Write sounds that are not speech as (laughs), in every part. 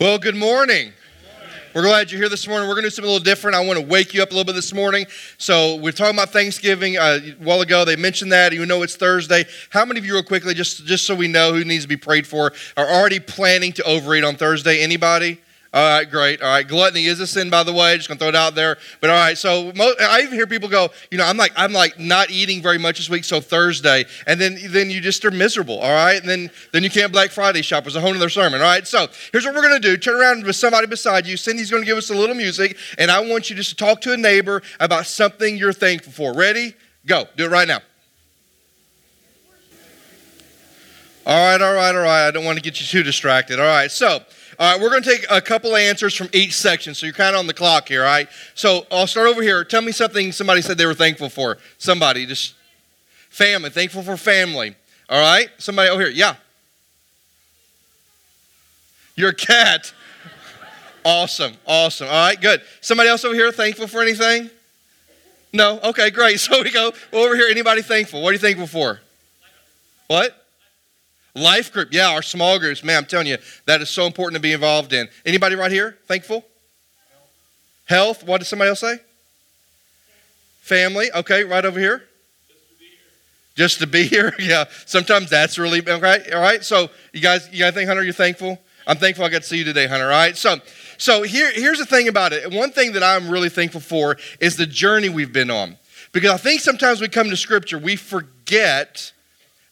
Well, good morning. We're glad you're here this morning. We're going to do something a little different. I want to wake you up a little bit this morning. So, we're talking about Thanksgiving. Uh, a while ago, they mentioned that. You know it's Thursday. How many of you, real quickly, just, just so we know who needs to be prayed for, are already planning to overeat on Thursday? Anybody? All right, great. All right, gluttony is a sin, by the way. Just gonna throw it out there. But all right, so I even hear people go, you know, I'm like, I'm like not eating very much this week, so Thursday, and then then you just are miserable. All right, and then then you can't Black Friday shop. It's a whole other sermon. All right, so here's what we're gonna do: turn around with somebody beside you. Cindy's gonna give us a little music, and I want you just to talk to a neighbor about something you're thankful for. Ready? Go. Do it right now. All right, all right, all right. I don't want to get you too distracted. All right, so. All right, we're going to take a couple answers from each section, so you're kind of on the clock here, all right? So I'll start over here. Tell me something somebody said they were thankful for. Somebody, just family, thankful for family. All right? Somebody over here, yeah. Your cat. Awesome, awesome. All right, good. Somebody else over here thankful for anything? No? Okay, great. (laughs) So we go over here. Anybody thankful? What are you thankful for? What? Life group, yeah, our small groups. Man, I'm telling you, that is so important to be involved in. Anybody right here thankful? Health. What did somebody else say? Family. Okay, right over here. Just to be here. (laughs) (laughs) yeah. Sometimes that's really okay. All right. So you guys, you guys think, Hunter, you're thankful? I'm thankful I got to see you today, Hunter. All right. So, so here, here's the thing about it. One thing that I'm really thankful for is the journey we've been on, because I think sometimes we come to Scripture, we forget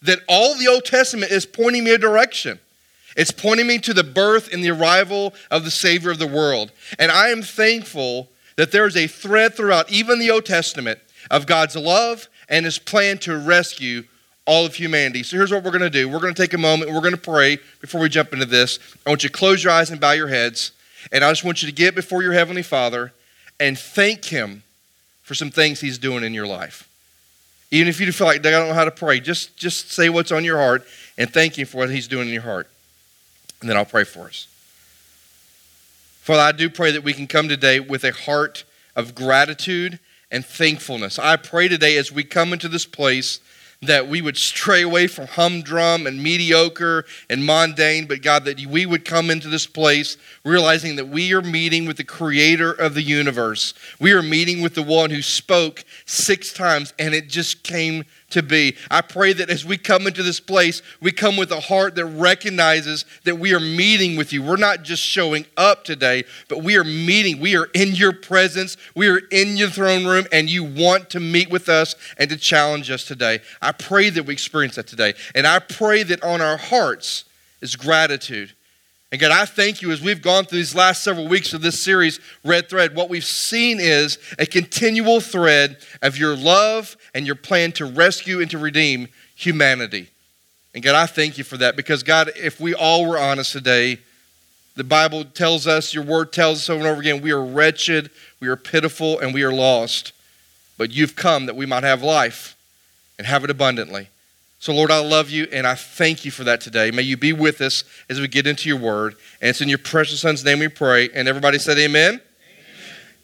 that all the Old Testament is pointing me a direction. It's pointing me to the birth and the arrival of the Savior of the world. And I am thankful that there is a thread throughout even the Old Testament of God's love and his plan to rescue all of humanity. So here's what we're going to do. We're going to take a moment we're going to pray before we jump into this. I want you to close your eyes and bow your heads. And I just want you to get before your Heavenly Father and thank Him for some things He's doing in your life. Even if you feel like I don't know how to pray, just, just say what's on your heart and thank Him for what He's doing in your heart. And then I'll pray for us. Father, I do pray that we can come today with a heart of gratitude and thankfulness. I pray today as we come into this place that we would stray away from humdrum and mediocre and mundane, but God, that we would come into this place realizing that we are meeting with the creator of the universe. We are meeting with the one who spoke six times and it just came to be. I pray that as we come into this place, we come with a heart that recognizes that we are meeting with you. We're not just showing up today, but we are meeting. We are in your presence. We are in your throne room, and you want to meet with us and to challenge us today. I pray that we experience that today. And I pray that on our hearts is gratitude and God, I thank you as we've gone through these last several weeks of this series, Red Thread, what we've seen is a continual thread of your love and your plan to rescue and to redeem humanity. And God, I thank you for that because, God, if we all were honest today, the Bible tells us, your word tells us over and over again, we are wretched, we are pitiful, and we are lost. But you've come that we might have life and have it abundantly. So, Lord, I love you and I thank you for that today. May you be with us as we get into your word. And it's in your precious son's name we pray. And everybody said, Amen.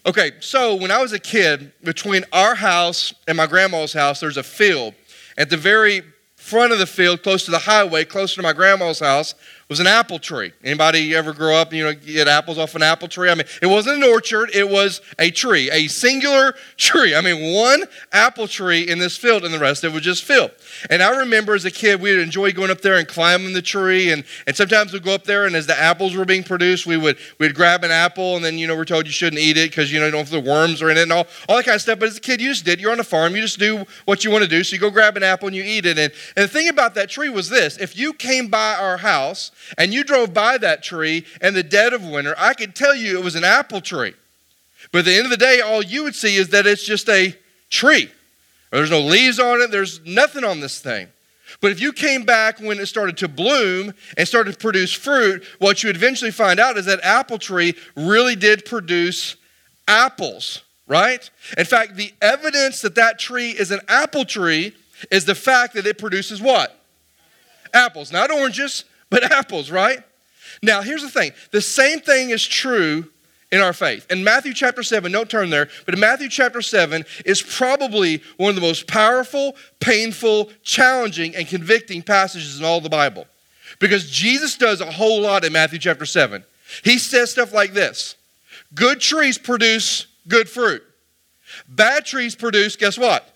Okay, so when I was a kid, between our house and my grandma's house, there's a field. At the very front of the field, close to the highway, closer to my grandma's house, was an apple tree. Anybody ever grow up, you know, get apples off an apple tree? I mean, it wasn't an orchard, it was a tree, a singular (laughs) tree. I mean, one apple tree in this field, and the rest it was just field. And I remember as a kid, we'd enjoy going up there and climbing the tree, and, and sometimes we'd go up there, and as the apples were being produced, we would we'd grab an apple, and then, you know, we're told you shouldn't eat it because, you know, you don't have the worms are in it and all, all that kind of stuff. But as a kid, you just did. You're on a farm, you just do what you want to do. So you go grab an apple and you eat it. And, and the thing about that tree was this if you came by our house and you drove by that tree in the dead of winter, I could tell you it was an apple tree. But at the end of the day, all you would see is that it's just a tree. There's no leaves on it, there's nothing on this thing. But if you came back when it started to bloom and started to produce fruit, what you would eventually find out is that apple tree really did produce apples, right? In fact, the evidence that that tree is an apple tree is the fact that it produces what? Apples. Not oranges, but apples, right? Now, here's the thing the same thing is true in our faith. In Matthew chapter 7, don't turn there, but in Matthew chapter 7 is probably one of the most powerful, painful, challenging, and convicting passages in all the Bible. Because Jesus does a whole lot in Matthew chapter 7. He says stuff like this Good trees produce good fruit. Bad trees produce, guess what?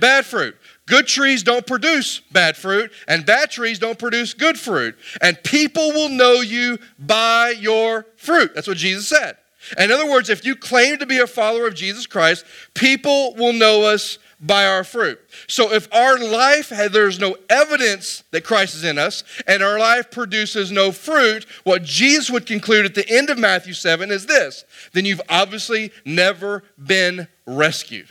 Bad fruit. Good trees don't produce bad fruit, and bad trees don't produce good fruit. And people will know you by your fruit. That's what Jesus said. In other words, if you claim to be a follower of Jesus Christ, people will know us by our fruit. So if our life there's no evidence that Christ is in us and our life produces no fruit, what Jesus would conclude at the end of Matthew 7 is this, then you've obviously never been rescued.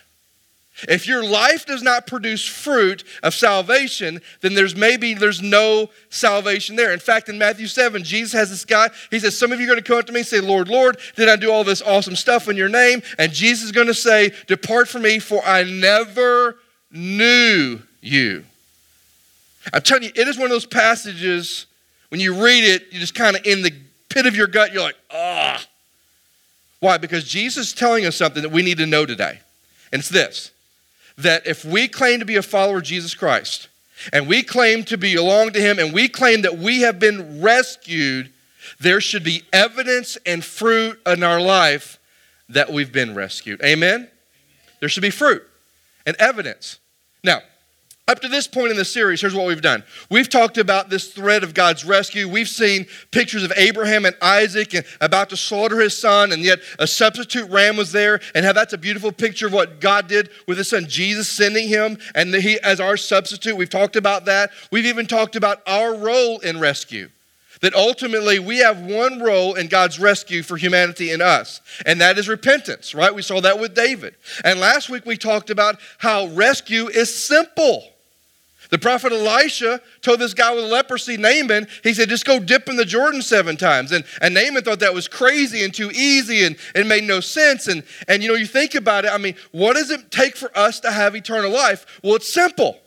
If your life does not produce fruit of salvation, then there's maybe there's no salvation there. In fact, in Matthew 7, Jesus has this guy, he says, Some of you are going to come up to me and say, Lord, Lord, did I do all this awesome stuff in your name? And Jesus is going to say, Depart from me, for I never knew you. I'm telling you, it is one of those passages when you read it, you just kind of in the pit of your gut, you're like, ah. Why? Because Jesus is telling us something that we need to know today. And it's this that if we claim to be a follower of Jesus Christ, and we claim to belong to Him, and we claim that we have been rescued, there should be evidence and fruit in our life that we've been rescued. Amen? There should be fruit and evidence. Now, up to this point in the series, here's what we've done. We've talked about this thread of God's rescue. We've seen pictures of Abraham and Isaac and about to slaughter his son, and yet a substitute ram was there, and how that's a beautiful picture of what God did with his son Jesus sending him and he as our substitute. We've talked about that. We've even talked about our role in rescue. That ultimately we have one role in God's rescue for humanity in us, and that is repentance, right? We saw that with David. And last week we talked about how rescue is simple. The prophet Elisha told this guy with leprosy, Naaman, he said, just go dip in the Jordan seven times. And, and Naaman thought that was crazy and too easy and it made no sense. And, and you know, you think about it, I mean, what does it take for us to have eternal life? Well, it's simple.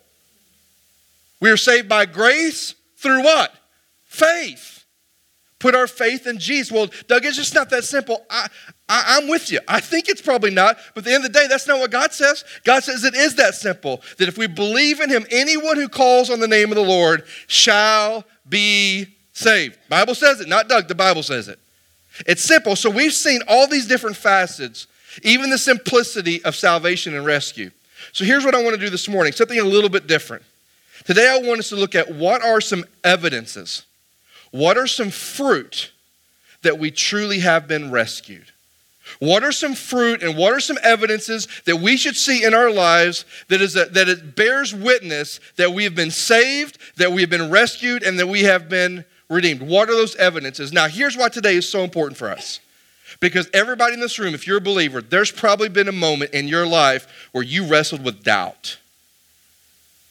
We are saved by grace through what? Faith put our faith in Jesus. Well, Doug, it's just not that simple. I, I, am with you. I think it's probably not, but at the end of the day, that's not what God says. God says it is that simple that if we believe in Him, anyone who calls on the name of the Lord shall be saved. Bible says it, not Doug, the Bible says it. It's simple. So we've seen all these different facets, even the simplicity of salvation and rescue. So here's what I want to do this morning something a little bit different. Today, I want us to look at what are some evidences what are some fruit that we truly have been rescued? What are some fruit and what are some evidences that we should see in our lives that, is a, that it bears witness that we have been saved, that we have been rescued, and that we have been redeemed? What are those evidences? Now, here's why today is so important for us. Because everybody in this room, if you're a believer, there's probably been a moment in your life where you wrestled with doubt.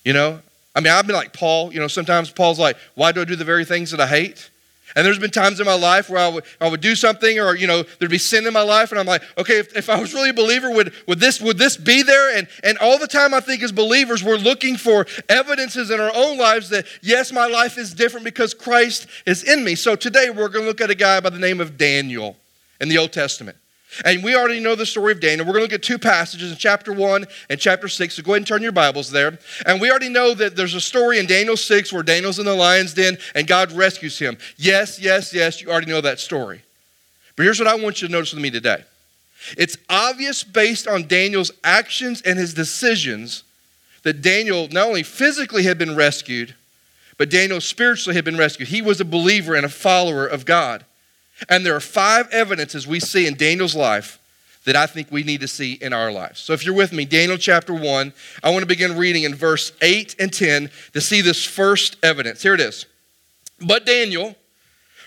You know, I mean, I've been like Paul. You know, sometimes Paul's like, why do I do the very things that I hate? And there's been times in my life where I would, I would do something or, you know, there'd be sin in my life. And I'm like, okay, if, if I was really a believer, would, would, this, would this be there? And, and all the time I think as believers, we're looking for evidences in our own lives that, yes, my life is different because Christ is in me. So today we're going to look at a guy by the name of Daniel in the Old Testament. And we already know the story of Daniel. We're going to look at two passages in chapter 1 and chapter 6. So go ahead and turn your Bibles there. And we already know that there's a story in Daniel 6 where Daniel's in the lion's den and God rescues him. Yes, yes, yes, you already know that story. But here's what I want you to notice with me today it's obvious based on Daniel's actions and his decisions that Daniel not only physically had been rescued, but Daniel spiritually had been rescued. He was a believer and a follower of God. And there are five evidences we see in Daniel's life that I think we need to see in our lives. So if you're with me, Daniel chapter 1, I want to begin reading in verse 8 and 10 to see this first evidence. Here it is. But Daniel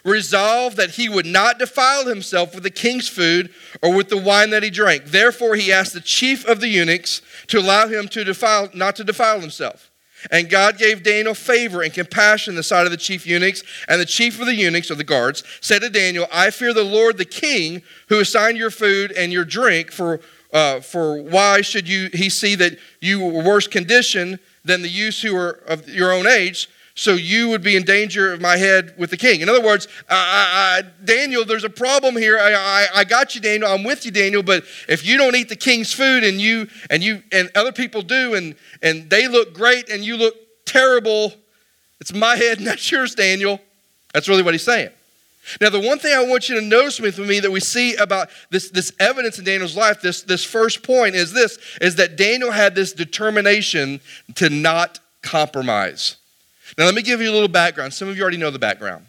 resolved that he would not defile himself with the king's food or with the wine that he drank. Therefore he asked the chief of the eunuchs to allow him to defile not to defile himself. And God gave Daniel favor and compassion in the sight of the chief eunuchs. And the chief of the eunuchs, or the guards, said to Daniel, I fear the Lord the king, who assigned your food and your drink, for, uh, for why should you, he see that you were worse condition than the youths who are of your own age? So you would be in danger of my head with the king. In other words, I, I, Daniel, there's a problem here. I, I, got you, Daniel. I'm with you, Daniel. But if you don't eat the king's food and you and you and other people do, and and they look great and you look terrible, it's my head, (laughs) not yours, Daniel. That's really what he's saying. Now, the one thing I want you to notice with me that we see about this, this evidence in Daniel's life, this, this first point is this, is that Daniel had this determination to not compromise. Now, let me give you a little background. Some of you already know the background.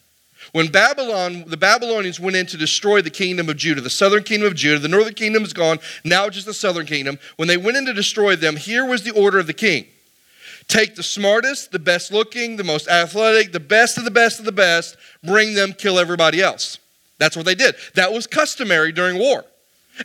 When Babylon, the Babylonians went in to destroy the kingdom of Judah, the southern kingdom of Judah, the northern kingdom is gone, now just the southern kingdom. When they went in to destroy them, here was the order of the king take the smartest, the best looking, the most athletic, the best of the best of the best, bring them, kill everybody else. That's what they did. That was customary during war.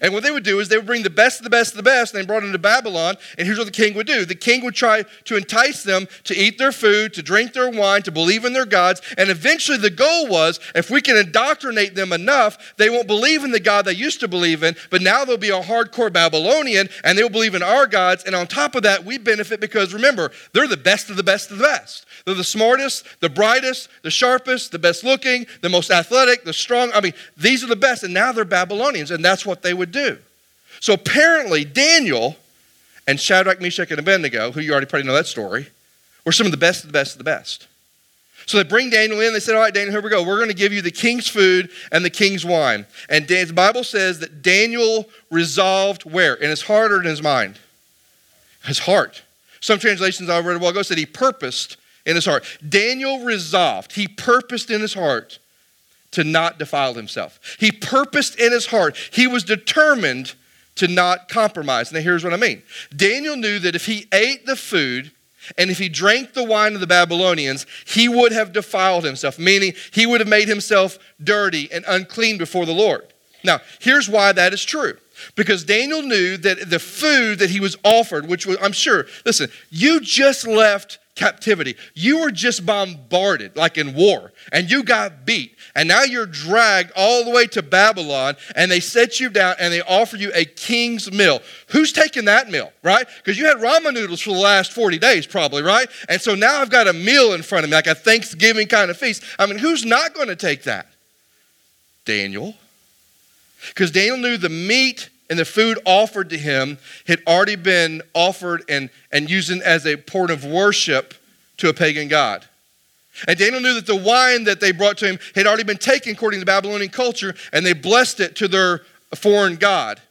And what they would do is they would bring the best of the best of the best, and they brought them to Babylon. And here's what the king would do the king would try to entice them to eat their food, to drink their wine, to believe in their gods. And eventually, the goal was if we can indoctrinate them enough, they won't believe in the God they used to believe in, but now they'll be a hardcore Babylonian and they'll believe in our gods. And on top of that, we benefit because remember, they're the best of the best of the best. They're the smartest, the brightest, the sharpest, the best looking, the most athletic, the strong. I mean, these are the best. And now they're Babylonians, and that's what they would do. So apparently, Daniel and Shadrach, Meshach, and Abednego, who you already probably know that story, were some of the best of the best of the best. So they bring Daniel in. They said, All right, Daniel, here we go. We're going to give you the king's food and the king's wine. And the Bible says that Daniel resolved where? In his heart or in his mind? His heart. Some translations I read a while ago said he purposed in his heart. Daniel resolved, he purposed in his heart to not defile himself. He purposed in his heart, he was determined to not compromise. Now, here's what I mean Daniel knew that if he ate the food, and if he drank the wine of the Babylonians, he would have defiled himself, meaning he would have made himself dirty and unclean before the Lord. Now, here's why that is true. Because Daniel knew that the food that he was offered, which was, I'm sure, listen, you just left captivity. You were just bombarded, like in war, and you got beat. And now you're dragged all the way to Babylon, and they set you down and they offer you a king's meal. Who's taking that meal, right? Because you had ramen noodles for the last 40 days, probably, right? And so now I've got a meal in front of me, like a Thanksgiving kind of feast. I mean, who's not going to take that? Daniel. Because Daniel knew the meat and the food offered to him had already been offered and, and used as a port of worship to a pagan god. And Daniel knew that the wine that they brought to him had already been taken according to Babylonian culture, and they blessed it to their foreign god.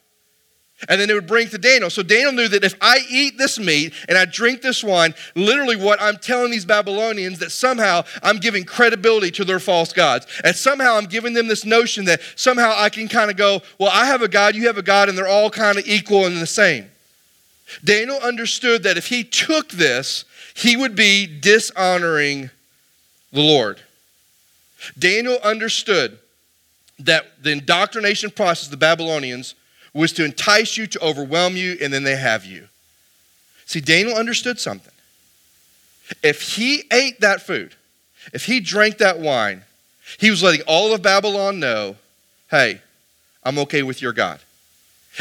And then they would bring to Daniel. So Daniel knew that if I eat this meat and I drink this wine, literally what I'm telling these Babylonians that somehow I'm giving credibility to their false gods. And somehow I'm giving them this notion that somehow I can kind of go, well, I have a God, you have a God, and they're all kind of equal and the same. Daniel understood that if he took this, he would be dishonoring the Lord. Daniel understood that the indoctrination process the Babylonians was to entice you, to overwhelm you, and then they have you. See, Daniel understood something. If he ate that food, if he drank that wine, he was letting all of Babylon know hey, I'm okay with your God.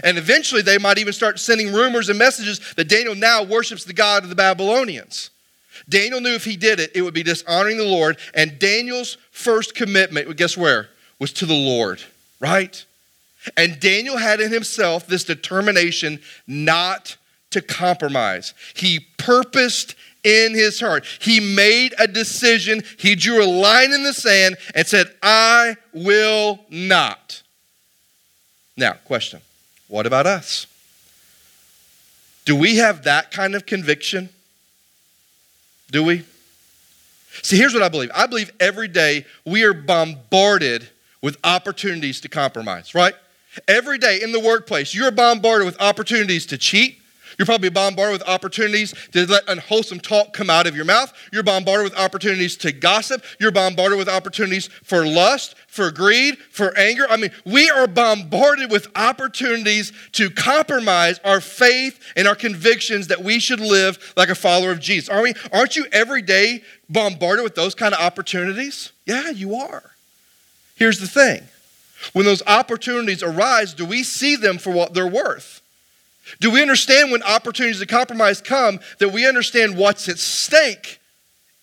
And eventually they might even start sending rumors and messages that Daniel now worships the God of the Babylonians. Daniel knew if he did it, it would be dishonoring the Lord. And Daniel's first commitment, guess where? Was to the Lord, right? And Daniel had in himself this determination not to compromise. He purposed in his heart. He made a decision. He drew a line in the sand and said, I will not. Now, question what about us? Do we have that kind of conviction? Do we? See, here's what I believe I believe every day we are bombarded with opportunities to compromise, right? Every day in the workplace, you're bombarded with opportunities to cheat. You're probably bombarded with opportunities to let unwholesome talk come out of your mouth. You're bombarded with opportunities to gossip. You're bombarded with opportunities for lust, for greed, for anger. I mean, we are bombarded with opportunities to compromise our faith and our convictions that we should live like a follower of Jesus. Aren't we? Aren't you every day bombarded with those kind of opportunities? Yeah, you are. Here's the thing when those opportunities arise, do we see them for what they're worth? Do we understand when opportunities to compromise come that we understand what's at stake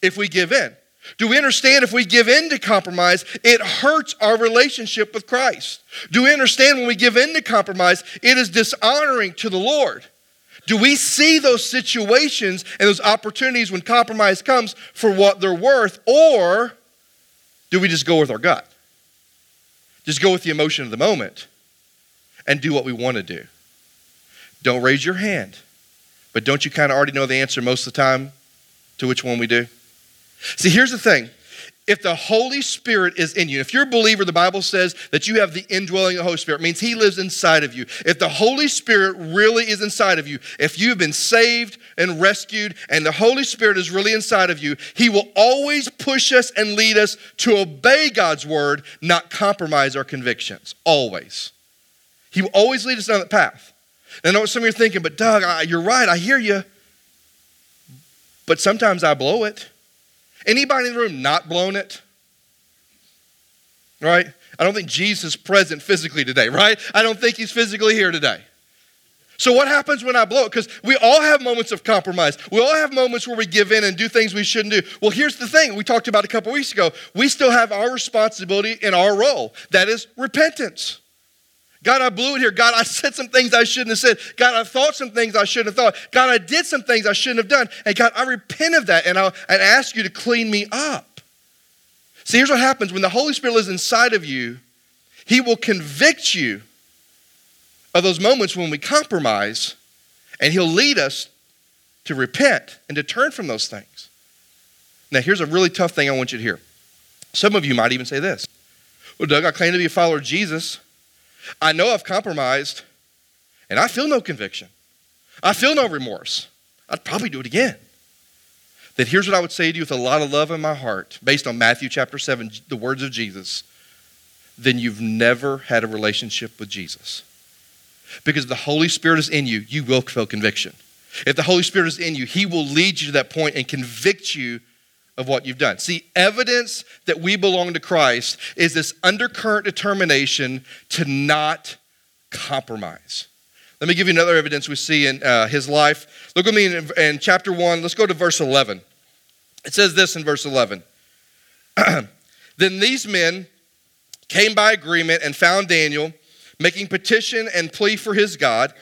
if we give in? Do we understand if we give in to compromise, it hurts our relationship with Christ? Do we understand when we give in to compromise, it is dishonoring to the Lord? Do we see those situations and those opportunities when compromise comes for what they're worth, or do we just go with our gut? Just go with the emotion of the moment and do what we want to do. Don't raise your hand. But don't you kind of already know the answer most of the time to which one we do? See, here's the thing. If the Holy Spirit is in you, if you're a believer, the Bible says that you have the indwelling of the Holy Spirit. It means He lives inside of you. If the Holy Spirit really is inside of you, if you've been saved and rescued and the Holy Spirit is really inside of you, He will always push us and lead us to obey God's word, not compromise our convictions. Always. He will always lead us down that path. And I know what some of you are thinking, but Doug, I, you're right. I hear you. But sometimes I blow it. Anybody in the room not blown it? Right? I don't think Jesus is present physically today, right? I don't think he's physically here today. So, what happens when I blow it? Because we all have moments of compromise. We all have moments where we give in and do things we shouldn't do. Well, here's the thing we talked about a couple weeks ago. We still have our responsibility in our role that is repentance. God, I blew it here. God, I said some things I shouldn't have said. God, I thought some things I shouldn't have thought. God, I did some things I shouldn't have done. And God, I repent of that and I and ask you to clean me up. See, here's what happens when the Holy Spirit is inside of you, He will convict you of those moments when we compromise, and He'll lead us to repent and to turn from those things. Now, here's a really tough thing I want you to hear. Some of you might even say this Well, Doug, I claim to be a follower of Jesus. I know I've compromised, and I feel no conviction. I feel no remorse. I'd probably do it again. Then here's what I would say to you with a lot of love in my heart, based on Matthew chapter 7, the words of Jesus. Then you've never had a relationship with Jesus. Because the Holy Spirit is in you, you will feel conviction. If the Holy Spirit is in you, He will lead you to that point and convict you of what you've done. See, evidence that we belong to Christ is this undercurrent determination to not compromise. Let me give you another evidence we see in uh, his life. Look with me in, in chapter 1. Let's go to verse 11. It says this in verse 11 (clears throat) Then these men came by agreement and found Daniel making petition and plea for his God.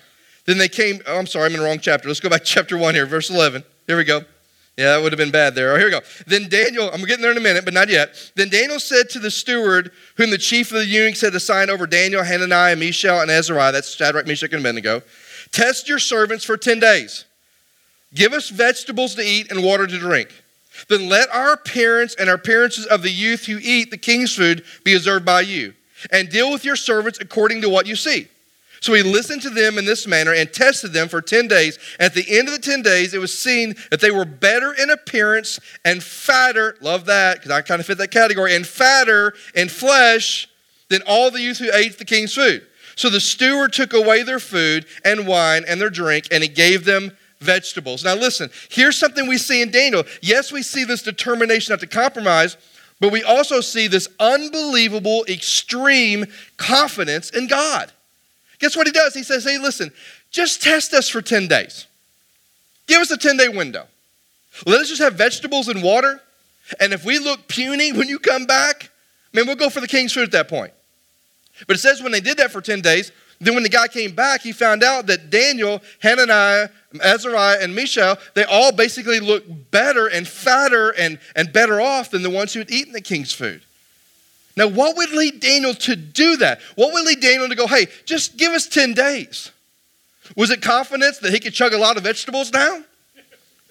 Then they came, oh, I'm sorry, I'm in the wrong chapter. Let's go back to chapter 1 here, verse 11. Here we go. Yeah, that would have been bad there. Oh, here we go. Then Daniel, I'm getting there in a minute, but not yet. Then Daniel said to the steward, whom the chief of the eunuchs had assigned over Daniel, Hananiah, Mishael, and Azariah, that's Shadrach, Meshach, and Abednego, test your servants for 10 days. Give us vegetables to eat and water to drink. Then let our appearance and our appearances of the youth who eat the king's food be observed by you. And deal with your servants according to what you see. So he listened to them in this manner and tested them for 10 days. At the end of the 10 days, it was seen that they were better in appearance and fatter, love that, because I kind of fit that category, and fatter in flesh than all the youth who ate the king's food. So the steward took away their food and wine and their drink, and he gave them vegetables. Now, listen, here's something we see in Daniel. Yes, we see this determination not to compromise, but we also see this unbelievable, extreme confidence in God. Guess what he does? He says, hey, listen, just test us for 10 days. Give us a 10 day window. Let us just have vegetables and water. And if we look puny when you come back, man, we'll go for the king's food at that point. But it says when they did that for 10 days, then when the guy came back, he found out that Daniel, Hananiah, Azariah, and Mishael, they all basically looked better and fatter and, and better off than the ones who had eaten the king's food. Now, what would lead Daniel to do that? What would lead Daniel to go, hey, just give us 10 days? Was it confidence that he could chug a lot of vegetables down?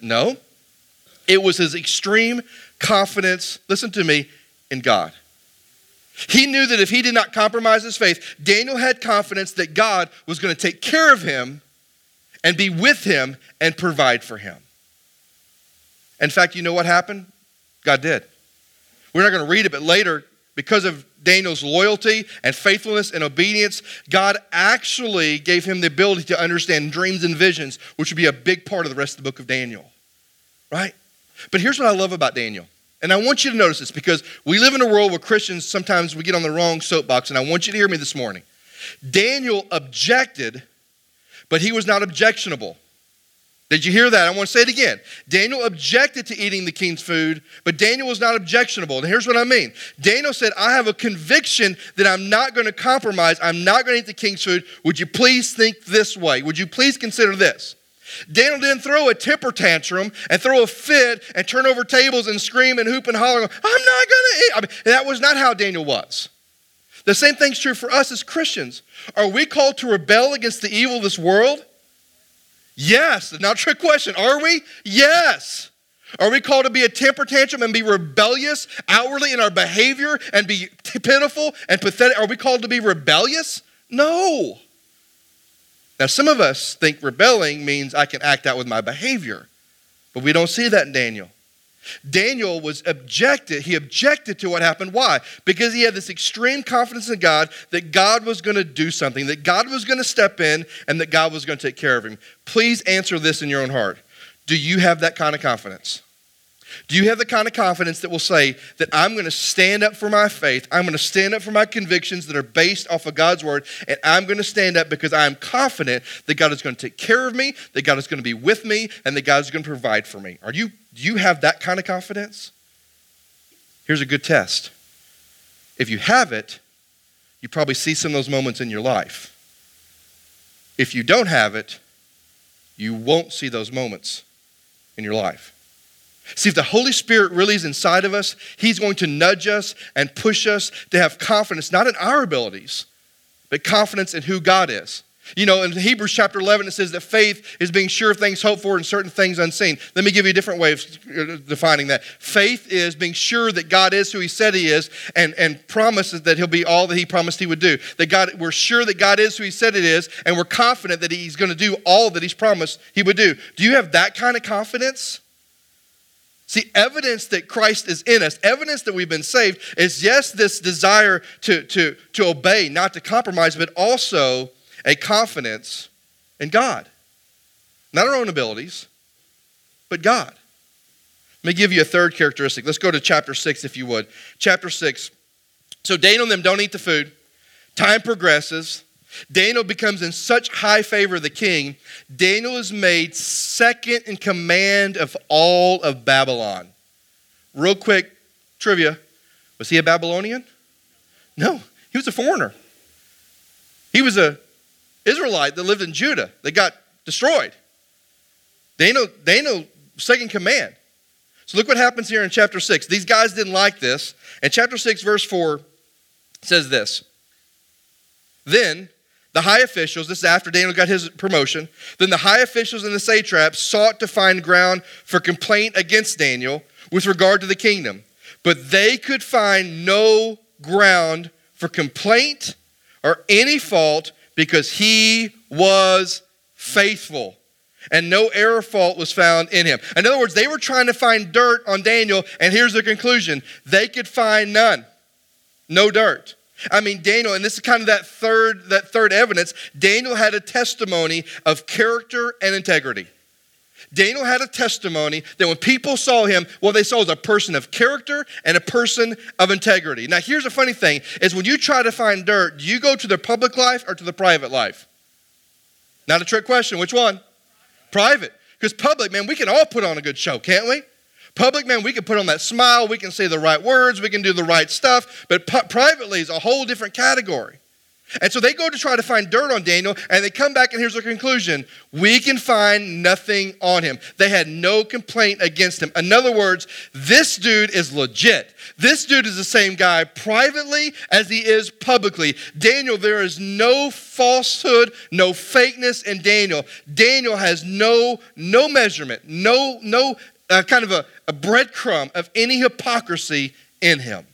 No. It was his extreme confidence, listen to me, in God. He knew that if he did not compromise his faith, Daniel had confidence that God was going to take care of him and be with him and provide for him. In fact, you know what happened? God did. We're not going to read it, but later, because of Daniel's loyalty and faithfulness and obedience, God actually gave him the ability to understand dreams and visions, which would be a big part of the rest of the book of Daniel. Right? But here's what I love about Daniel. And I want you to notice this because we live in a world where Christians sometimes we get on the wrong soapbox, and I want you to hear me this morning. Daniel objected, but he was not objectionable. Did you hear that? I want to say it again. Daniel objected to eating the king's food, but Daniel was not objectionable. And here's what I mean Daniel said, I have a conviction that I'm not going to compromise. I'm not going to eat the king's food. Would you please think this way? Would you please consider this? Daniel didn't throw a temper tantrum and throw a fit and turn over tables and scream and hoop and holler. I'm not going to eat. I mean, that was not how Daniel was. The same thing's true for us as Christians. Are we called to rebel against the evil of this world? Yes. Now, trick question. Are we? Yes. Are we called to be a temper tantrum and be rebellious outwardly in our behavior and be pitiful and pathetic? Are we called to be rebellious? No. Now, some of us think rebelling means I can act out with my behavior, but we don't see that in Daniel. Daniel was objected, he objected to what happened. Why? Because he had this extreme confidence in God that God was going to do something, that God was going to step in, and that God was going to take care of him. Please answer this in your own heart. Do you have that kind of confidence? Do you have the kind of confidence that will say that I'm going to stand up for my faith? I'm going to stand up for my convictions that are based off of God's word, and I'm going to stand up because I'm confident that God is going to take care of me, that God is going to be with me, and that God is going to provide for me. Are you, do you have that kind of confidence? Here's a good test. If you have it, you probably see some of those moments in your life. If you don't have it, you won't see those moments in your life. See, if the Holy Spirit really is inside of us, He's going to nudge us and push us to have confidence, not in our abilities, but confidence in who God is. You know, in Hebrews chapter 11, it says that faith is being sure of things hoped for and certain things unseen. Let me give you a different way of uh, defining that. Faith is being sure that God is who He said He is and, and promises that He'll be all that He promised He would do. That God, we're sure that God is who He said it is, and we're confident that He's going to do all that He's promised He would do. Do you have that kind of confidence? See, evidence that Christ is in us, evidence that we've been saved, is yes, this desire to, to, to obey, not to compromise, but also a confidence in God. Not our own abilities, but God. Let me give you a third characteristic. Let's go to chapter 6, if you would. Chapter 6. So Daniel and them don't eat the food. Time progresses. Daniel becomes in such high favor of the king, Daniel is made second in command of all of Babylon. Real quick trivia was he a Babylonian? No, he was a foreigner. He was a Israelite that lived in Judah that got destroyed. Daniel, Daniel, second command. So look what happens here in chapter 6. These guys didn't like this. And chapter 6, verse 4 says this Then the high officials, this is after Daniel got his promotion, then the high officials and the satraps sought to find ground for complaint against Daniel with regard to the kingdom. But they could find no ground for complaint or any fault because he was faithful and no error fault was found in him. In other words, they were trying to find dirt on Daniel, and here's the conclusion they could find none. No dirt. I mean, Daniel, and this is kind of that third, that third evidence, Daniel had a testimony of character and integrity. Daniel had a testimony that when people saw him, what they saw was a person of character and a person of integrity. Now, here's a funny thing is when you try to find dirt, do you go to the public life or to the private life? Not a trick question. Which one? Private. Because public, man, we can all put on a good show, can't we? Public, man, we can put on that smile, we can say the right words, we can do the right stuff, but pu- privately is a whole different category. And so they go to try to find dirt on Daniel, and they come back, and here's their conclusion we can find nothing on him. They had no complaint against him. In other words, this dude is legit. This dude is the same guy privately as he is publicly. Daniel, there is no falsehood, no fakeness in Daniel. Daniel has no, no measurement, no, no uh, kind of a, a breadcrumb of any hypocrisy in him.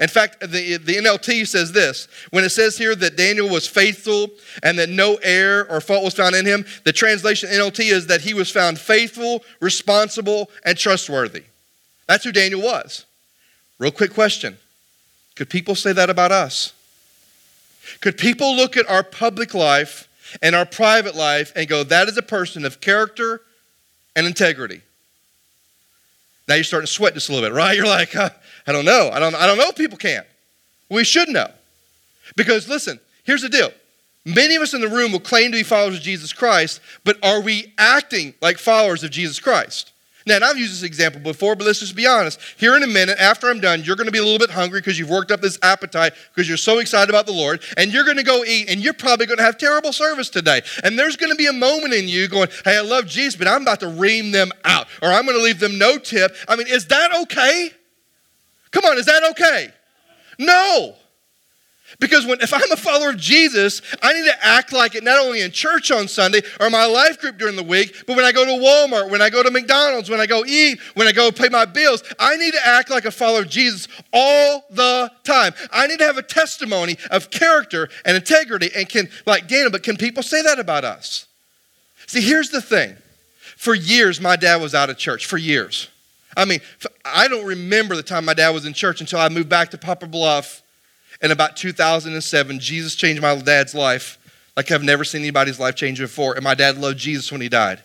In fact, the, the NLT says this when it says here that Daniel was faithful and that no error or fault was found in him, the translation NLT is that he was found faithful, responsible, and trustworthy. That's who Daniel was. Real quick question Could people say that about us? Could people look at our public life and our private life and go, that is a person of character and integrity? Now you're starting to sweat just a little bit, right? (laughs) You're like, I don't know. I don't, I don't know if people can't. We should know. Because listen, here's the deal. Many of us in the room will claim to be followers of Jesus Christ, but are we acting like followers of Jesus Christ? Now, I've used this example before, but let's just be honest. Here in a minute, after I'm done, you're going to be a little bit hungry because you've worked up this appetite because you're so excited about the Lord, and you're going to go eat, and you're probably going to have terrible service today. And there's going to be a moment in you going, Hey, I love Jesus, but I'm about to ream them out, or I'm going to leave them no tip. I mean, is that okay? Come on, is that okay? No. Because when, if I'm a follower of Jesus, I need to act like it not only in church on Sunday or my life group during the week, but when I go to Walmart, when I go to McDonald's, when I go eat, when I go pay my bills, I need to act like a follower of Jesus all the time. I need to have a testimony of character and integrity and can, like Daniel, but can people say that about us? See, here's the thing. For years, my dad was out of church, for years. I mean, I don't remember the time my dad was in church until I moved back to Poplar Bluff in about 2007, Jesus changed my dad's life like I've never seen anybody's life change before. And my dad loved Jesus when he died.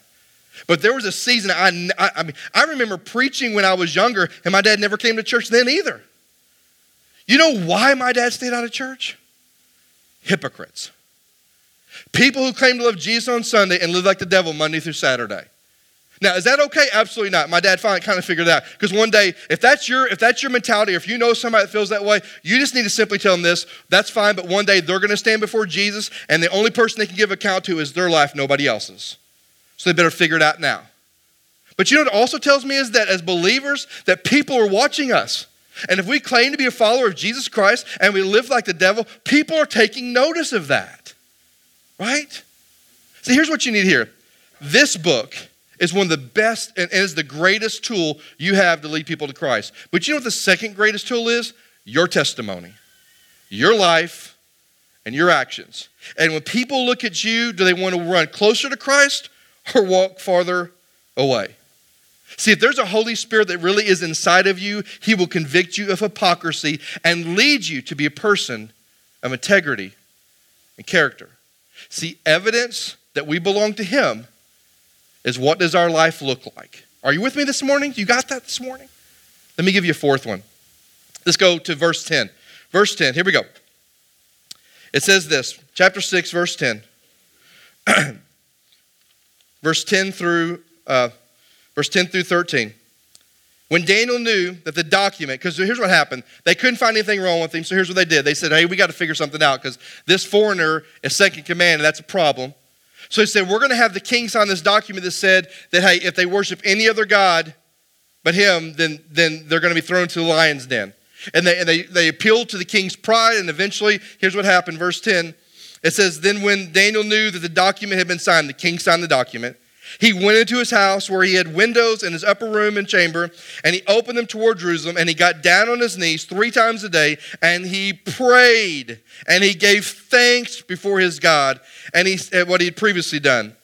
But there was a season, I, I, I, mean, I remember preaching when I was younger, and my dad never came to church then either. You know why my dad stayed out of church? Hypocrites. People who claim to love Jesus on Sunday and live like the devil Monday through Saturday. Now, is that okay? Absolutely not. My dad finally kind of figured it out. Because one day, if that's your if that's your mentality, or if you know somebody that feels that way, you just need to simply tell them this. That's fine, but one day they're going to stand before Jesus, and the only person they can give account to is their life, nobody else's. So they better figure it out now. But you know what also tells me is that as believers, that people are watching us. And if we claim to be a follower of Jesus Christ and we live like the devil, people are taking notice of that. Right? See, here's what you need here. This book is one of the best and is the greatest tool you have to lead people to Christ. But you know what the second greatest tool is? Your testimony, your life, and your actions. And when people look at you, do they want to run closer to Christ or walk farther away? See, if there's a Holy Spirit that really is inside of you, He will convict you of hypocrisy and lead you to be a person of integrity and character. See, evidence that we belong to Him is what does our life look like? Are you with me this morning? You got that this morning? Let me give you a fourth one. Let's go to verse 10. Verse 10, here we go. It says this, chapter 6, verse 10. (clears throat) verse 10 through uh, verse 10 through 13. When Daniel knew that the document, because here's what happened. They couldn't find anything wrong with him, so here's what they did. They said, hey, we got to figure something out because this foreigner is second command, and that's a problem. So he said, We're going to have the king sign this document that said that, hey, if they worship any other God but him, then, then they're going to be thrown to the lion's den. And they, and they, they appealed to the king's pride, and eventually, here's what happened. Verse 10 it says, Then when Daniel knew that the document had been signed, the king signed the document. He went into his house where he had windows in his upper room and chamber, and he opened them toward Jerusalem, and he got down on his knees three times a day, and he prayed, and he gave thanks before his God, and he said what he had previously done.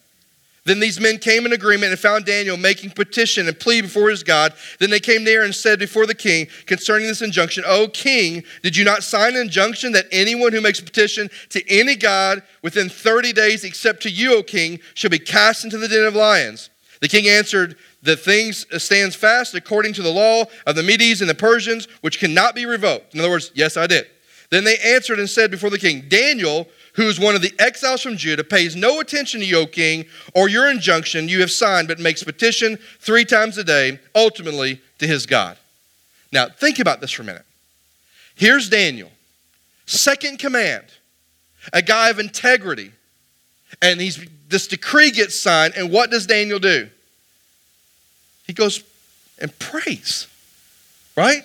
Then these men came in agreement and found Daniel making petition and plea before his God. Then they came near and said before the king concerning this injunction, O king, did you not sign an injunction that anyone who makes petition to any God within 30 days, except to you, O king, shall be cast into the den of lions? The king answered, The thing uh, stands fast according to the law of the Medes and the Persians, which cannot be revoked. In other words, yes, I did. Then they answered and said before the king, Daniel, who is one of the exiles from Judah, pays no attention to you, O king, or your injunction you have signed, but makes petition three times a day, ultimately to his God. Now, think about this for a minute. Here's Daniel, second command, a guy of integrity, and he's, this decree gets signed, and what does Daniel do? He goes and prays, right?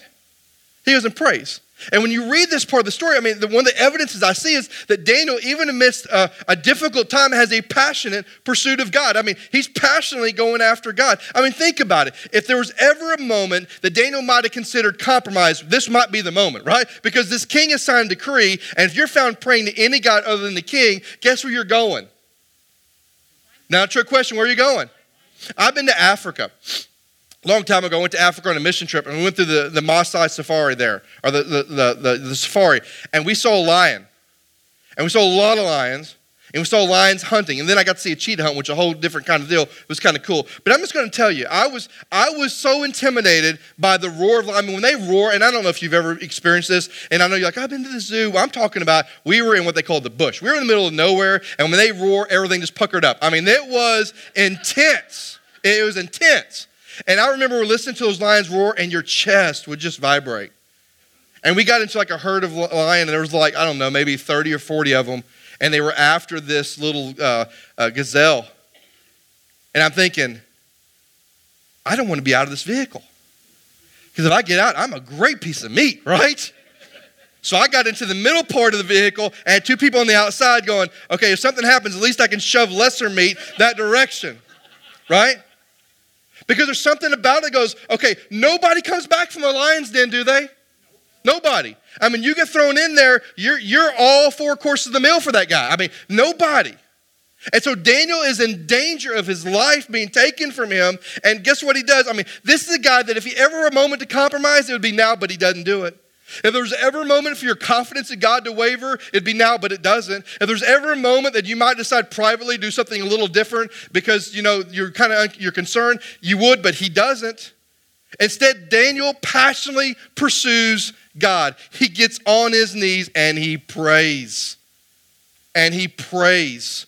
He goes and prays. And when you read this part of the story, I mean, the, one of the evidences I see is that Daniel, even amidst a, a, difficult time, has a passionate pursuit of God. I mean, he's passionately going after God. I mean, think about it. If there was ever a moment that Daniel might have considered compromise, this might be the moment, right? Because this king has signed a decree, and if you're found praying to any God other than the king, guess where you're going? Now, trick question where are you going? I've been to Africa long time ago, I went to Africa on a mission trip and we went through the, the Maasai safari there, or the, the, the, the, the safari, and we saw a lion. And we saw a lot of lions, and we saw lions hunting. And then I got to see a cheetah hunt, which is a whole different kind of deal. It was kind of cool. But I'm just going to tell you, I was, I was so intimidated by the roar of lions. I mean, when they roar, and I don't know if you've ever experienced this, and I know you're like, I've been to the zoo. I'm talking about, we were in what they call the bush. We were in the middle of nowhere, and when they roar, everything just puckered up. I mean, it was intense. It was intense. And I remember we're listening to those lions roar, and your chest would just vibrate. And we got into like a herd of lion, and there was like, I don't know, maybe 30 or 40 of them. And they were after this little uh, uh, gazelle. And I'm thinking, I don't want to be out of this vehicle. Because if I get out, I'm a great piece of meat, (laughs) right? So I got into the middle part of the vehicle and had two people on the outside going, okay, if something happens, at least I can shove lesser meat that direction, right? Because there's something about it goes, okay, nobody comes back from the lion's den, do they? Nobody. I mean, you get thrown in there, you're, you're all four courses of the meal for that guy. I mean, nobody. And so Daniel is in danger of his life being taken from him. And guess what he does? I mean, this is a guy that if he ever a moment to compromise, it would be now, but he doesn't do it. If there's ever a moment for your confidence in God to waver, it'd be now, but it doesn't. If there's ever a moment that you might decide privately do something a little different because you know you're kind of you're concerned, you would, but he doesn't. Instead, Daniel passionately pursues God. He gets on his knees and he prays. And he prays.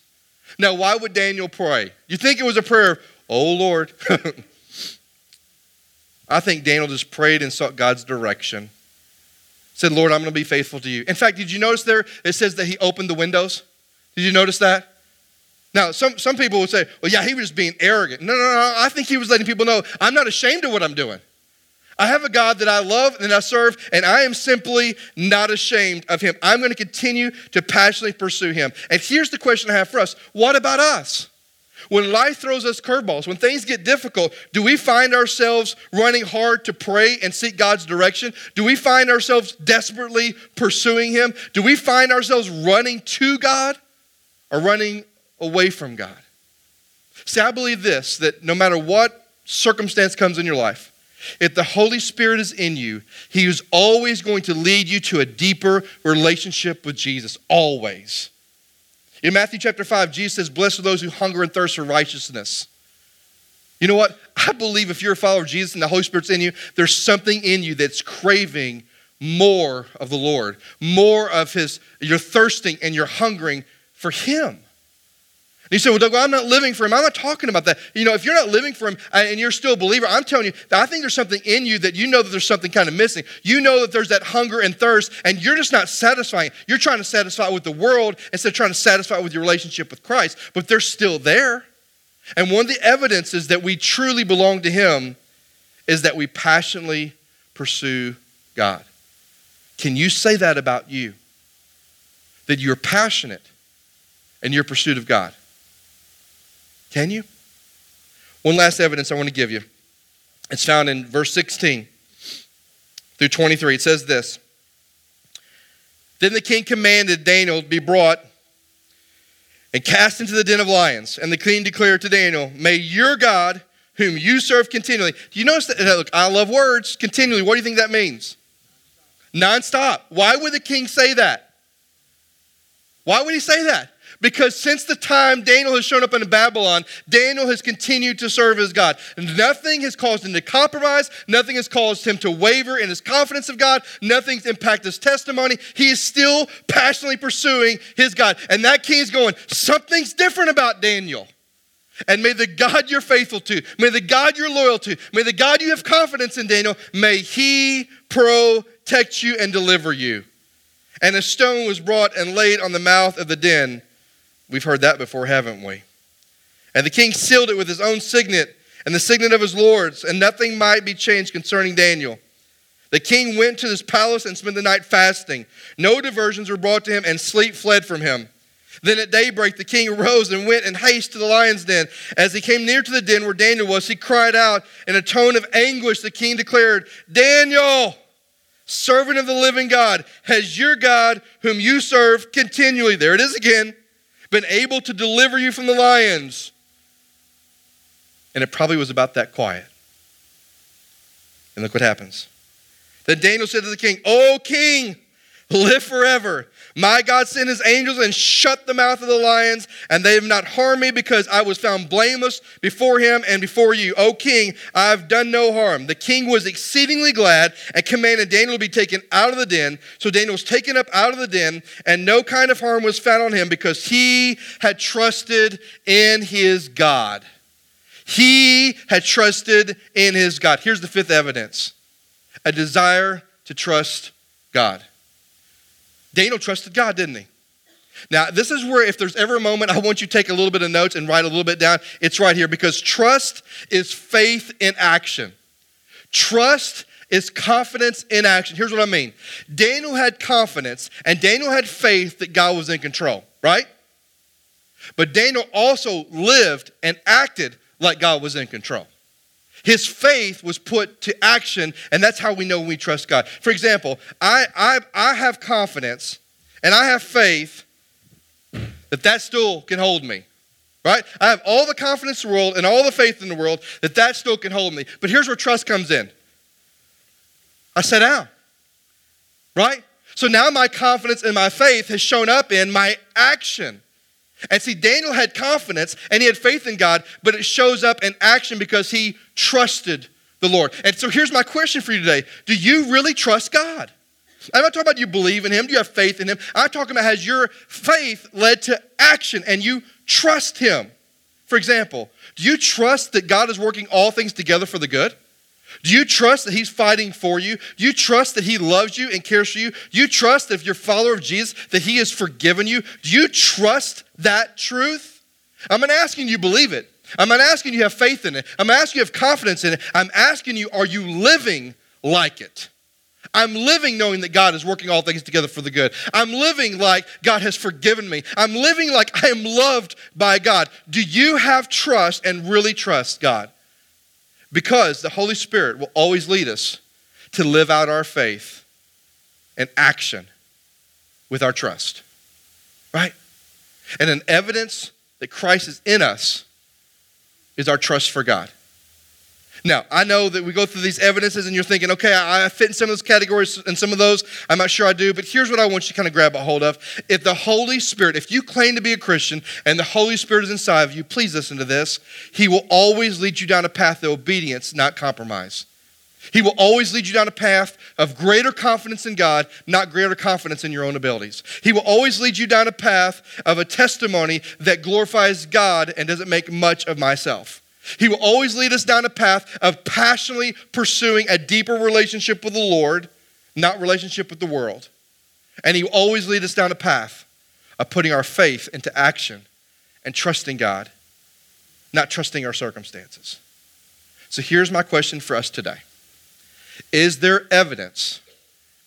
Now, why would Daniel pray? You think it was a prayer of, oh Lord? (laughs) I think Daniel just prayed and sought God's direction. Said, Lord, I'm going to be faithful to you. In fact, did you notice there it says that he opened the windows? Did you notice that? Now, some, some people would say, well, yeah, he was just being arrogant. No, no, no. I think he was letting people know I'm not ashamed of what I'm doing. I have a God that I love and I serve, and I am simply not ashamed of him. I'm going to continue to passionately pursue him. And here's the question I have for us What about us? When life throws us curveballs, when things get difficult, do we find ourselves running hard to pray and seek God's direction? Do we find ourselves desperately pursuing Him? Do we find ourselves running to God or running away from God? See, I believe this that no matter what circumstance comes in your life, if the Holy Spirit is in you, He is always going to lead you to a deeper relationship with Jesus. Always. In Matthew chapter 5, Jesus says, Blessed are those who hunger and thirst for righteousness. You know what? I believe if you're a follower of Jesus and the Holy Spirit's in you, there's something in you that's craving more of the Lord, more of His, you're thirsting and you're hungering for Him. You say, well, Doug, well, I'm not living for him. I'm not talking about that. You know, if you're not living for him uh, and you're still a believer, I'm telling you I think there's something in you that you know that there's something kind of missing. You know that there's that hunger and thirst, and you're just not satisfying. You're trying to satisfy with the world instead of trying to satisfy with your relationship with Christ, but they're still there. And one of the evidences that we truly belong to him is that we passionately pursue God. Can you say that about you? That you're passionate in your pursuit of God? Can you? One last evidence I want to give you. It's found in verse 16 through 23. It says this Then the king commanded Daniel to be brought and cast into the den of lions. And the king declared to Daniel, May your God, whom you serve continually. Do you notice that? Look, I love words continually. What do you think that means? Nonstop. Why would the king say that? Why would he say that? Because since the time Daniel has shown up in Babylon, Daniel has continued to serve his God. Nothing has caused him to compromise. Nothing has caused him to waver in his confidence of God. Nothing's impacted his testimony. He is still passionately pursuing his God. And that king is going, something's different about Daniel. And may the God you're faithful to, may the God you're loyal to, may the God you have confidence in, Daniel, may he protect you and deliver you. And a stone was brought and laid on the mouth of the den We've heard that before, haven't we? And the king sealed it with his own signet and the signet of his lords, and nothing might be changed concerning Daniel. The king went to his palace and spent the night fasting. No diversions were brought to him, and sleep fled from him. Then at daybreak, the king arose and went in haste to the lion's den. As he came near to the den where Daniel was, he cried out in a tone of anguish. The king declared, Daniel, servant of the living God, has your God, whom you serve continually, there it is again, been able to deliver you from the lions. And it probably was about that quiet. And look what happens. Then Daniel said to the king, O king, live forever. My God sent his angels and shut the mouth of the lions, and they have not harmed me because I was found blameless before him and before you. O king, I have done no harm. The king was exceedingly glad and commanded Daniel to be taken out of the den. So Daniel was taken up out of the den, and no kind of harm was found on him because he had trusted in his God. He had trusted in his God. Here's the fifth evidence a desire to trust God. Daniel trusted God, didn't he? Now, this is where, if there's ever a moment I want you to take a little bit of notes and write a little bit down, it's right here because trust is faith in action. Trust is confidence in action. Here's what I mean Daniel had confidence and Daniel had faith that God was in control, right? But Daniel also lived and acted like God was in control. His faith was put to action, and that's how we know we trust God. For example, I, I, I have confidence and I have faith that that stool can hold me. Right? I have all the confidence in the world and all the faith in the world that that stool can hold me. But here's where trust comes in. I sat down. Right? So now my confidence and my faith has shown up in my action. And see, Daniel had confidence and he had faith in God, but it shows up in action because he trusted the Lord. And so here's my question for you today Do you really trust God? I'm not talking about you believe in Him, do you have faith in Him? I'm talking about has your faith led to action and you trust Him? For example, do you trust that God is working all things together for the good? Do you trust that He's fighting for you? Do you trust that He loves you and cares for you? Do you trust that if you're a follower of Jesus, that He has forgiven you? Do you trust that truth? I'm not asking you believe it. I'm not asking you have faith in it. I'm asking you have confidence in it. I'm asking you, are you living like it? I'm living knowing that God is working all things together for the good. I'm living like God has forgiven me. I'm living like I am loved by God. Do you have trust and really trust God? Because the Holy Spirit will always lead us to live out our faith and action with our trust. Right? And an evidence that Christ is in us is our trust for God. Now, I know that we go through these evidences and you're thinking, okay, I, fit in some of those categories and some of those, I'm not sure I do, but here's what I want you to kind of grab a hold of. If the Holy Spirit, if you claim to be a Christian and the Holy Spirit is inside of you, please listen to this. He will always lead you down a path of obedience, not compromise. He will always lead you down a path of greater confidence in God, not greater confidence in your own abilities. He will always lead you down a path of a testimony that glorifies God and doesn't make much of myself. He will always lead us down a path of passionately pursuing a deeper relationship with the Lord, not relationship with the world. And He will always lead us down a path of putting our faith into action and trusting God, not trusting our circumstances. So here's my question for us today Is there evidence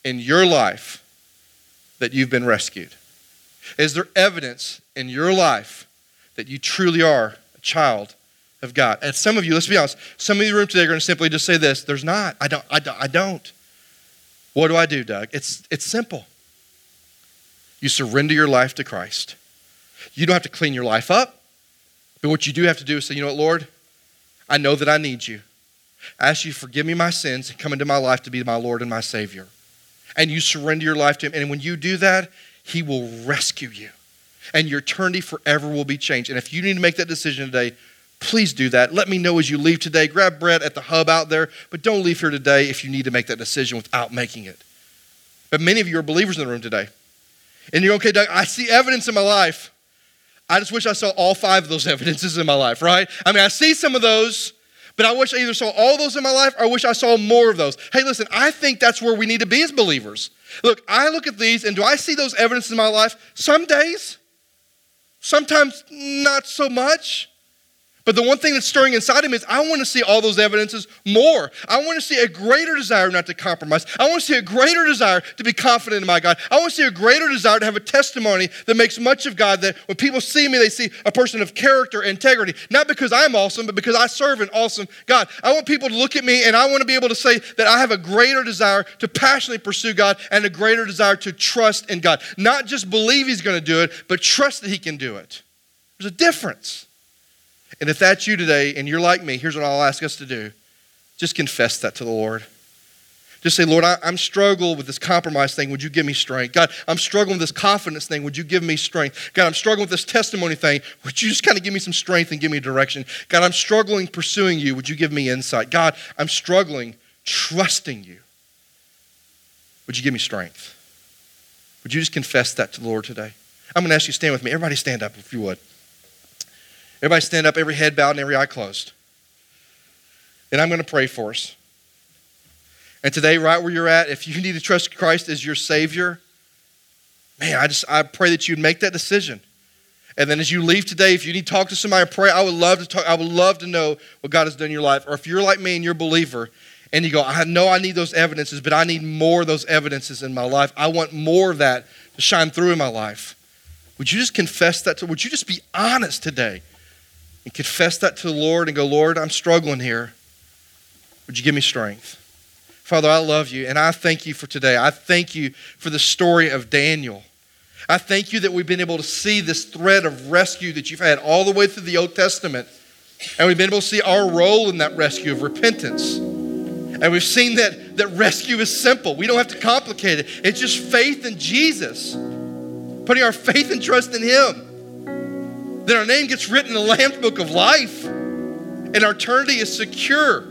in your life that you've been rescued? Is there evidence in your life that you truly are a child of God. And some of you, let's be honest, some of you in the room today are going to simply just say this there's not. I don't. I don't. I don't. What do I do, Doug? It's, it's simple. You surrender your life to Christ. You don't have to clean your life up, but what you do have to do is say, you know what, Lord, I know that I need you. I ask you to forgive me my sins and come into my life to be my Lord and my Savior. And you surrender your life to Him. And when you do that, He will rescue you. And your eternity forever will be changed. And if you need to make that decision today, please do that. Let me know as you leave today. Grab bread at the hub out there, but don't leave here today if you need to make that decision without making it. But many of you are believers in the room today. And you're okay, Doug, I see evidence in my life. I just wish I saw all five of those (laughs) evidences in my life, right? I mean, I see some of those, but I wish I either saw all those in my life or I wish I saw more of those. Hey, listen, I think that's where we need to be as believers. Look, I look at these and do I see those evidences in my life? Some days, sometimes not so much. But the one thing that's stirring inside him is I want to see all those evidences more. I want to see a greater desire not to compromise. I want to see a greater desire to be confident in my God. I want to see a greater desire to have a testimony that makes much of God that when people see me, they see a person of character, and integrity, not because I'm awesome, but because I serve an awesome God. I want people to look at me and I want to be able to say that I have a greater desire to passionately pursue God and a greater desire to trust in God. Not just believe He's going to do it, but trust that He can do it. There's a difference. And if that's you today and you're like me, here's what I'll ask us to do just confess that to the Lord. Just say, Lord, I, am struggling with this compromise thing. Would you give me strength? God, I'm struggling with this confidence thing. Would you give me strength? God, I'm struggling with this testimony thing. Would you just kind of give me some strength and give me direction? God, I'm struggling pursuing you. Would you give me insight? God, I'm struggling trusting you. Would you give me strength? Would you just confess that to the Lord today? I'm going to ask you to stand with me. Everybody stand up if you would. Everybody stand up, every head bowed and every eye closed. And I'm going to pray for us. And today, right where you're at, if you need to trust Christ as your Savior, man, I just I pray that you'd make that decision. And then as you leave today, if you need to talk to somebody, pray I would love to talk, I would love to know what God has done in your life. Or if you're like me and you're a believer, and you go, I know I need those evidences, but I need more of those evidences in my life. I want more of that to shine through in my life. Would you just confess that to, would you just be honest today and confess that to the Lord and go, Lord, I'm struggling here. Would you give me strength? Father, I love you and I thank you for today. I thank you for the story of Daniel. I thank you that we've been able to see this thread of rescue that you've had all the way through the Old Testament. And we've been able to see our role in that rescue of repentance. And we've seen that, that rescue is simple. We don't have to complicate it. It's just faith in Jesus, putting our faith and trust in Him. Then our name gets written in the Lamb's Book of Life, and our eternity is secure.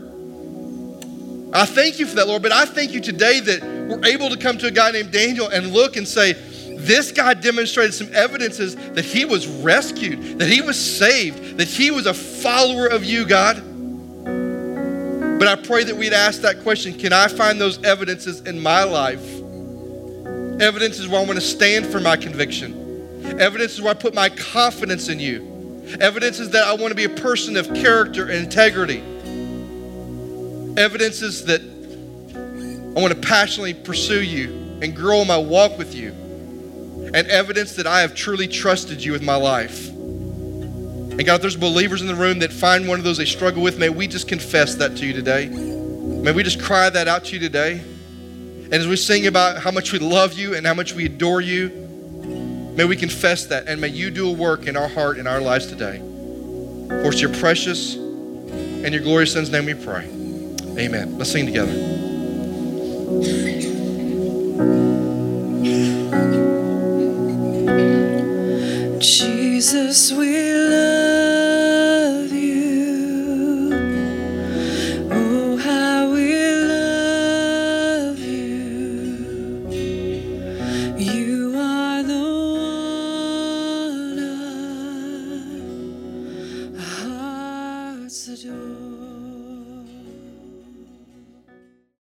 I thank you for that, Lord, but I thank you today that we're able to come to a guy named Daniel and look and say, this guy demonstrated some evidences that he was rescued, that he was saved, that he was a follower of you, God. But I pray that we'd ask that question can I find those evidences in my life? Evidences where I want to stand for my conviction. Evidences where I put my confidence in you. Evidence is that I want to be a person of character and integrity. Evidence is that I want to passionately pursue you and grow my walk with you. And evidence that I have truly trusted you with my life. And God, if there's believers in the room that find one of those they struggle with, may we just confess that to you today. May we just cry that out to you today. And as we sing about how much we love you and how much we adore you, may we confess that and may you do a work in our heart and our lives today. For it's your precious and your glorious Son's name we pray. Amen. Let's sing together. Jesus, we love